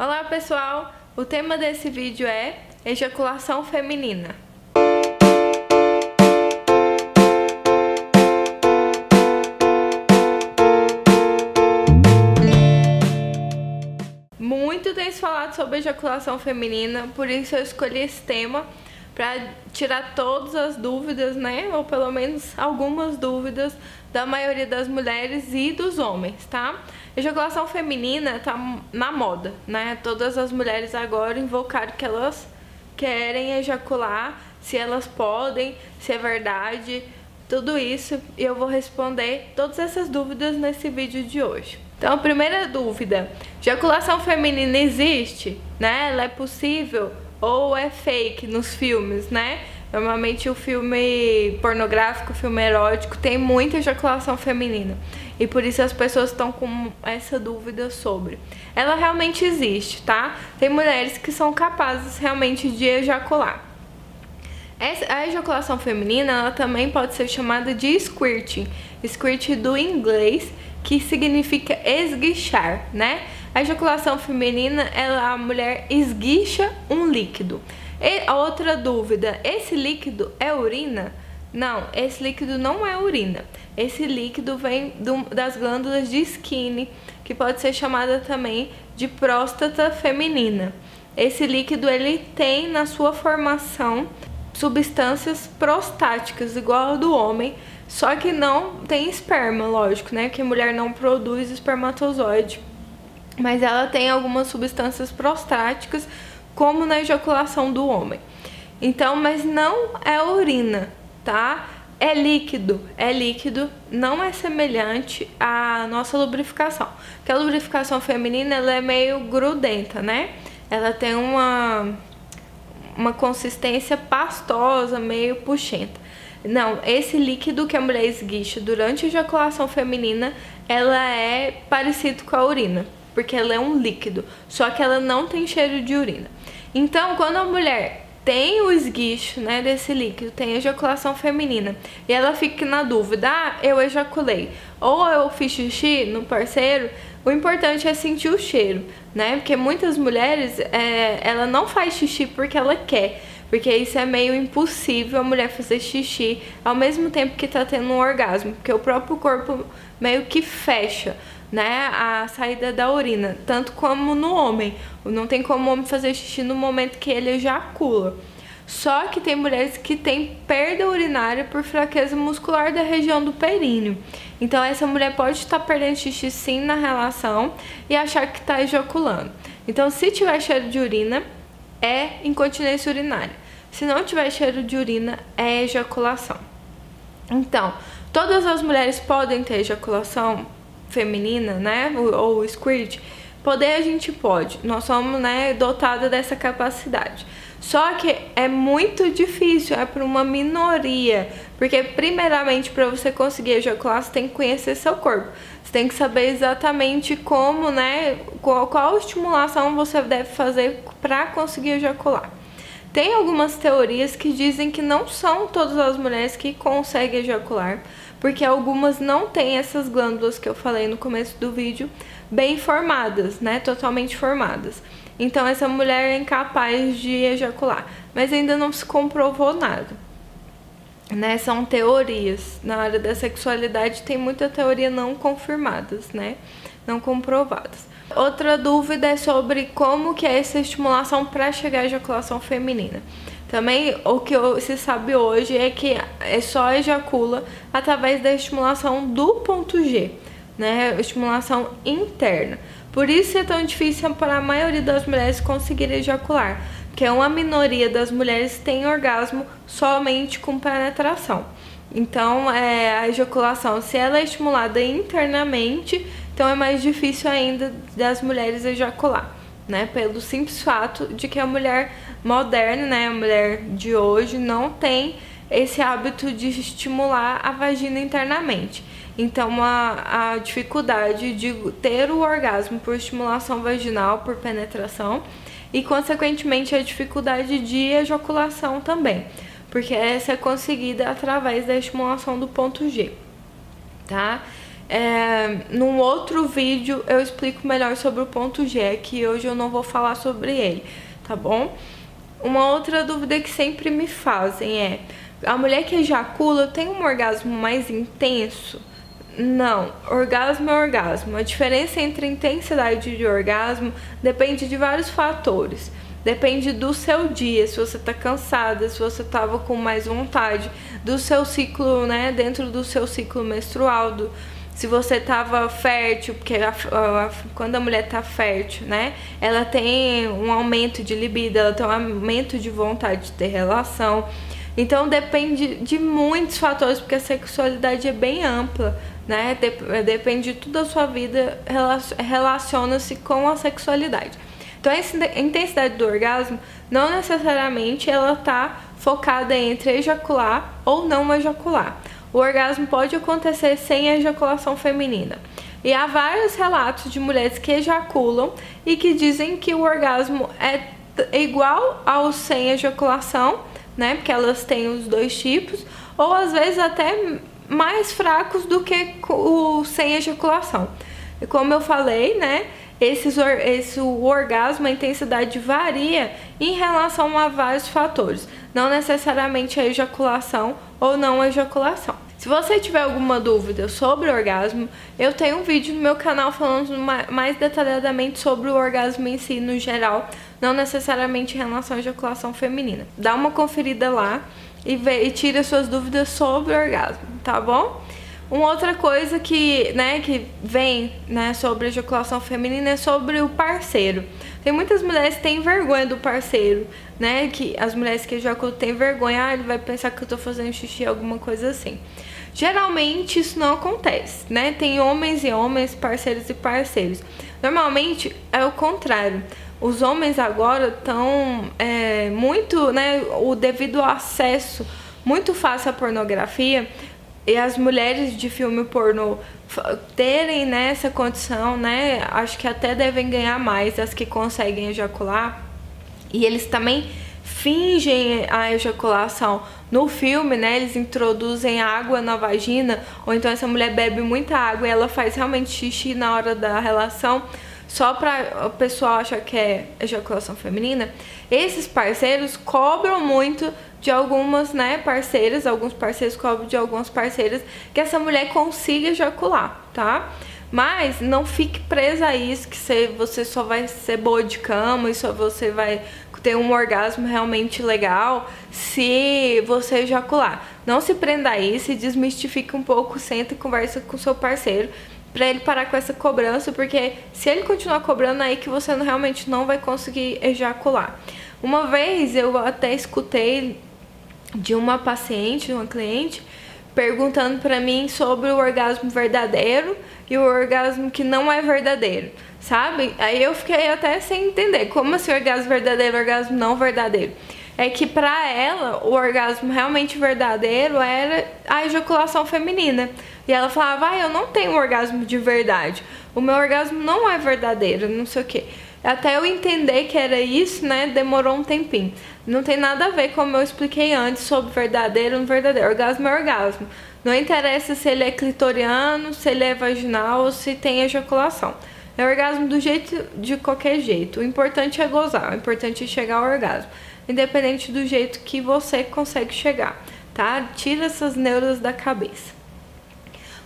Olá pessoal, o tema desse vídeo é ejaculação feminina. Muito tem se falado sobre ejaculação feminina, por isso eu escolhi esse tema para tirar todas as dúvidas, né? Ou pelo menos algumas dúvidas da maioria das mulheres e dos homens, tá? Ejaculação feminina tá na moda, né? Todas as mulheres agora invocaram que elas querem ejacular, se elas podem, se é verdade, tudo isso e eu vou responder todas essas dúvidas nesse vídeo de hoje. Então, a primeira dúvida: ejaculação feminina existe? Né? Ela é possível? Ou é fake nos filmes, né? Normalmente o filme pornográfico, o filme erótico tem muita ejaculação feminina. E por isso as pessoas estão com essa dúvida sobre. Ela realmente existe, tá? Tem mulheres que são capazes realmente de ejacular. A ejaculação feminina ela também pode ser chamada de squirting. Squirt do inglês, que significa esguichar, né? A ejaculação feminina, ela, a mulher esguicha um líquido. E outra dúvida, esse líquido é urina? Não, esse líquido não é urina. Esse líquido vem do, das glândulas de skin, que pode ser chamada também de próstata feminina. Esse líquido ele tem na sua formação substâncias prostáticas, igual ao do homem, só que não tem esperma, lógico, né? Que a mulher não produz espermatozoide mas ela tem algumas substâncias prostáticas, como na ejaculação do homem. Então, mas não é urina, tá? É líquido, é líquido, não é semelhante à nossa lubrificação. Porque a lubrificação feminina ela é meio grudenta, né? Ela tem uma, uma consistência pastosa, meio puxenta. Não, esse líquido que a mulher esguicha durante a ejaculação feminina, ela é parecido com a urina porque ela é um líquido, só que ela não tem cheiro de urina. Então, quando a mulher tem o esguicho, né, desse líquido, tem ejaculação feminina, e ela fica na dúvida, ah, eu ejaculei, ou eu fiz xixi no parceiro, o importante é sentir o cheiro, né, porque muitas mulheres, é, ela não faz xixi porque ela quer, porque isso é meio impossível a mulher fazer xixi ao mesmo tempo que tá tendo um orgasmo, porque o próprio corpo meio que fecha né, a saída da urina, tanto como no homem. Não tem como o homem fazer xixi no momento que ele ejacula. Só que tem mulheres que têm perda urinária por fraqueza muscular da região do períneo. Então essa mulher pode estar perdendo xixi sim na relação e achar que está ejaculando. Então se tiver cheiro de urina, é incontinência urinária. Se não tiver cheiro de urina, é ejaculação. Então, todas as mulheres podem ter ejaculação? Feminina, né, ou squirt, poder a gente pode. Nós somos, né, dotada dessa capacidade. Só que é muito difícil, é para uma minoria, porque primeiramente para você conseguir ejacular, você tem que conhecer seu corpo. Você tem que saber exatamente como, né, qual, qual estimulação você deve fazer para conseguir ejacular. Tem algumas teorias que dizem que não são todas as mulheres que conseguem ejacular, porque algumas não têm essas glândulas que eu falei no começo do vídeo bem formadas, né, totalmente formadas. Então essa mulher é incapaz de ejacular, mas ainda não se comprovou nada. Né, são teorias. Na área da sexualidade tem muita teoria não confirmadas, né? Não comprovadas. Outra dúvida é sobre como que é essa estimulação para chegar à ejaculação feminina. Também o que se sabe hoje é que é só ejacula através da estimulação do ponto G, né? Estimulação interna. Por isso é tão difícil para a maioria das mulheres conseguir ejacular, porque uma minoria das mulheres tem orgasmo somente com penetração. Então, é, a ejaculação, se ela é estimulada internamente, então é mais difícil ainda das mulheres ejacular né? Pelo simples fato de que a mulher moderna, né, a mulher de hoje não tem esse hábito de estimular a vagina internamente. Então, a, a dificuldade de ter o orgasmo por estimulação vaginal, por penetração, e consequentemente a dificuldade de ejaculação também, porque essa é conseguida através da estimulação do ponto G, tá? É, num outro vídeo eu explico melhor sobre o ponto G, que hoje eu não vou falar sobre ele, tá bom? Uma outra dúvida que sempre me fazem é: a mulher que ejacula tem um orgasmo mais intenso? Não, orgasmo é orgasmo. A diferença entre intensidade de orgasmo depende de vários fatores. Depende do seu dia, se você tá cansada, se você tava com mais vontade, do seu ciclo, né, dentro do seu ciclo menstrual, do, se você tava fértil, porque a, a, quando a mulher tá fértil, né, ela tem um aumento de libido, ela tem um aumento de vontade de ter relação. Então depende de muitos fatores, porque a sexualidade é bem ampla, né? Depende de toda a sua vida, relaciona-se com a sexualidade. Então a intensidade do orgasmo não necessariamente ela tá focada entre ejacular ou não ejacular o orgasmo pode acontecer sem ejaculação feminina. E há vários relatos de mulheres que ejaculam e que dizem que o orgasmo é igual ao sem ejaculação, né? Porque elas têm os dois tipos, ou às vezes até mais fracos do que o sem ejaculação. E como eu falei, né? Esses, esse, o orgasmo, a intensidade varia em relação a vários fatores, não necessariamente a ejaculação ou não ejaculação. Se você tiver alguma dúvida sobre o orgasmo, eu tenho um vídeo no meu canal falando mais detalhadamente sobre o orgasmo em si no geral, não necessariamente em relação à ejaculação feminina. Dá uma conferida lá e, vê, e tira suas dúvidas sobre o orgasmo, tá bom? Uma outra coisa que, né, que vem, né, sobre ejaculação feminina é sobre o parceiro. Tem muitas mulheres que têm vergonha do parceiro, né? Que as mulheres que ejaculam têm vergonha, ah, ele vai pensar que eu tô fazendo xixi, alguma coisa assim. Geralmente isso não acontece, né? Tem homens e homens, parceiros e parceiros. Normalmente é o contrário. Os homens agora estão é, muito, né? O devido acesso muito fácil à pornografia e as mulheres de filme pornô terem né, essa condição, né? Acho que até devem ganhar mais as que conseguem ejacular. E eles também fingem a ejaculação no filme, né? Eles introduzem água na vagina, ou então essa mulher bebe muita água e ela faz realmente xixi na hora da relação, só para o pessoal achar que é ejaculação feminina. Esses parceiros cobram muito de algumas, né, parceiras, alguns parceiros cobram de algumas parceiras que essa mulher consiga ejacular, tá? Mas não fique presa a isso, que você só vai ser boa de cama e só você vai ter um orgasmo realmente legal se você ejacular. Não se prenda a isso e desmistifique um pouco, senta e conversa com seu parceiro para ele parar com essa cobrança, porque se ele continuar cobrando aí que você realmente não vai conseguir ejacular. Uma vez eu até escutei de uma paciente, de uma cliente, perguntando para mim sobre o orgasmo verdadeiro e o orgasmo que não é verdadeiro, sabe? Aí eu fiquei até sem entender como assim orgasmo verdadeiro, orgasmo não verdadeiro. É que para ela o orgasmo realmente verdadeiro era a ejaculação feminina. E ela falava: "Ah, eu não tenho orgasmo de verdade. O meu orgasmo não é verdadeiro, não sei o quê". Até eu entender que era isso, né, demorou um tempinho. Não tem nada a ver como eu expliquei antes sobre verdadeiro ou não verdadeiro. Orgasmo é orgasmo. Não interessa se ele é clitoriano, se ele é vaginal ou se tem ejaculação. É orgasmo do jeito de qualquer jeito. O importante é gozar, o importante é chegar ao orgasmo, independente do jeito que você consegue chegar, tá? Tira essas neuras da cabeça.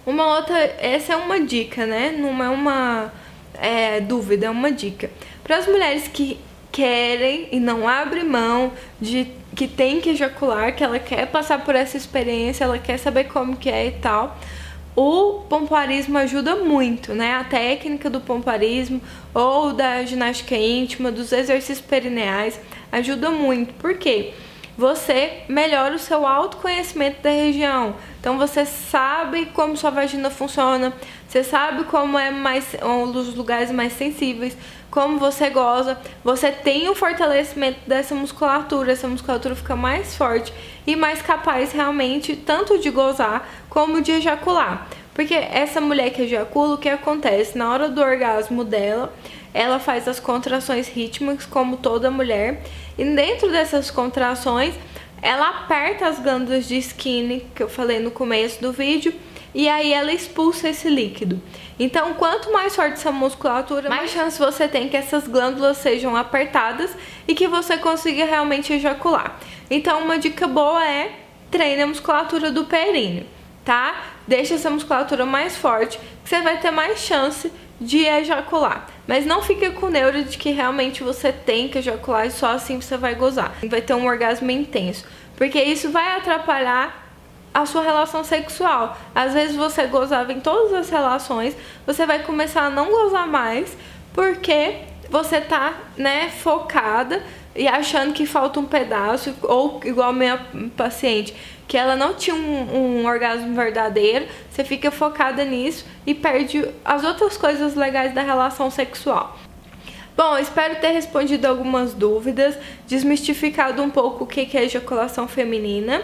Uma outra, essa é uma dica, né? Não é uma é, dúvida, é uma dica. Para as mulheres que querem e não abrem mão de que tem que ejacular, que ela quer passar por essa experiência, ela quer saber como que é e tal. O pompoarismo ajuda muito, né? A técnica do pompoarismo ou da ginástica íntima, dos exercícios perineais, ajuda muito. Por quê? Você melhora o seu autoconhecimento da região. Então você sabe como sua vagina funciona, você sabe como é mais os lugares mais sensíveis, como você goza, você tem um fortalecimento dessa musculatura, essa musculatura fica mais forte e mais capaz realmente tanto de gozar como de ejacular. Porque essa mulher que ejacula, o que acontece? Na hora do orgasmo dela, ela faz as contrações rítmicas como toda mulher, e dentro dessas contrações, ela aperta as glândulas de skin que eu falei no começo do vídeo e aí ela expulsa esse líquido. Então, quanto mais forte essa musculatura, mais chance você tem que essas glândulas sejam apertadas e que você consiga realmente ejacular. Então, uma dica boa é treine a musculatura do períneo, tá? Deixa essa musculatura mais forte, que você vai ter mais chance de ejacular. Mas não fique com o neuro de que realmente você tem que ejacular e só assim você vai gozar. Vai ter um orgasmo intenso. Porque isso vai atrapalhar a sua relação sexual. Às vezes você gozava em todas as relações, você vai começar a não gozar mais porque você tá, né, focada e achando que falta um pedaço, ou igual a minha paciente, que ela não tinha um, um, orgasmo verdadeiro, você fica focada nisso e perde as outras coisas legais da relação sexual. Bom, espero ter respondido algumas dúvidas, desmistificado um pouco o que é ejaculação feminina.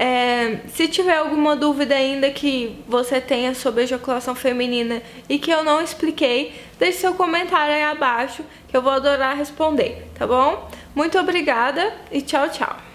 É, se tiver alguma dúvida ainda que você tenha sobre ejaculação feminina e que eu não expliquei, deixe seu comentário aí abaixo que eu vou adorar responder, tá bom? Muito obrigada e tchau, tchau!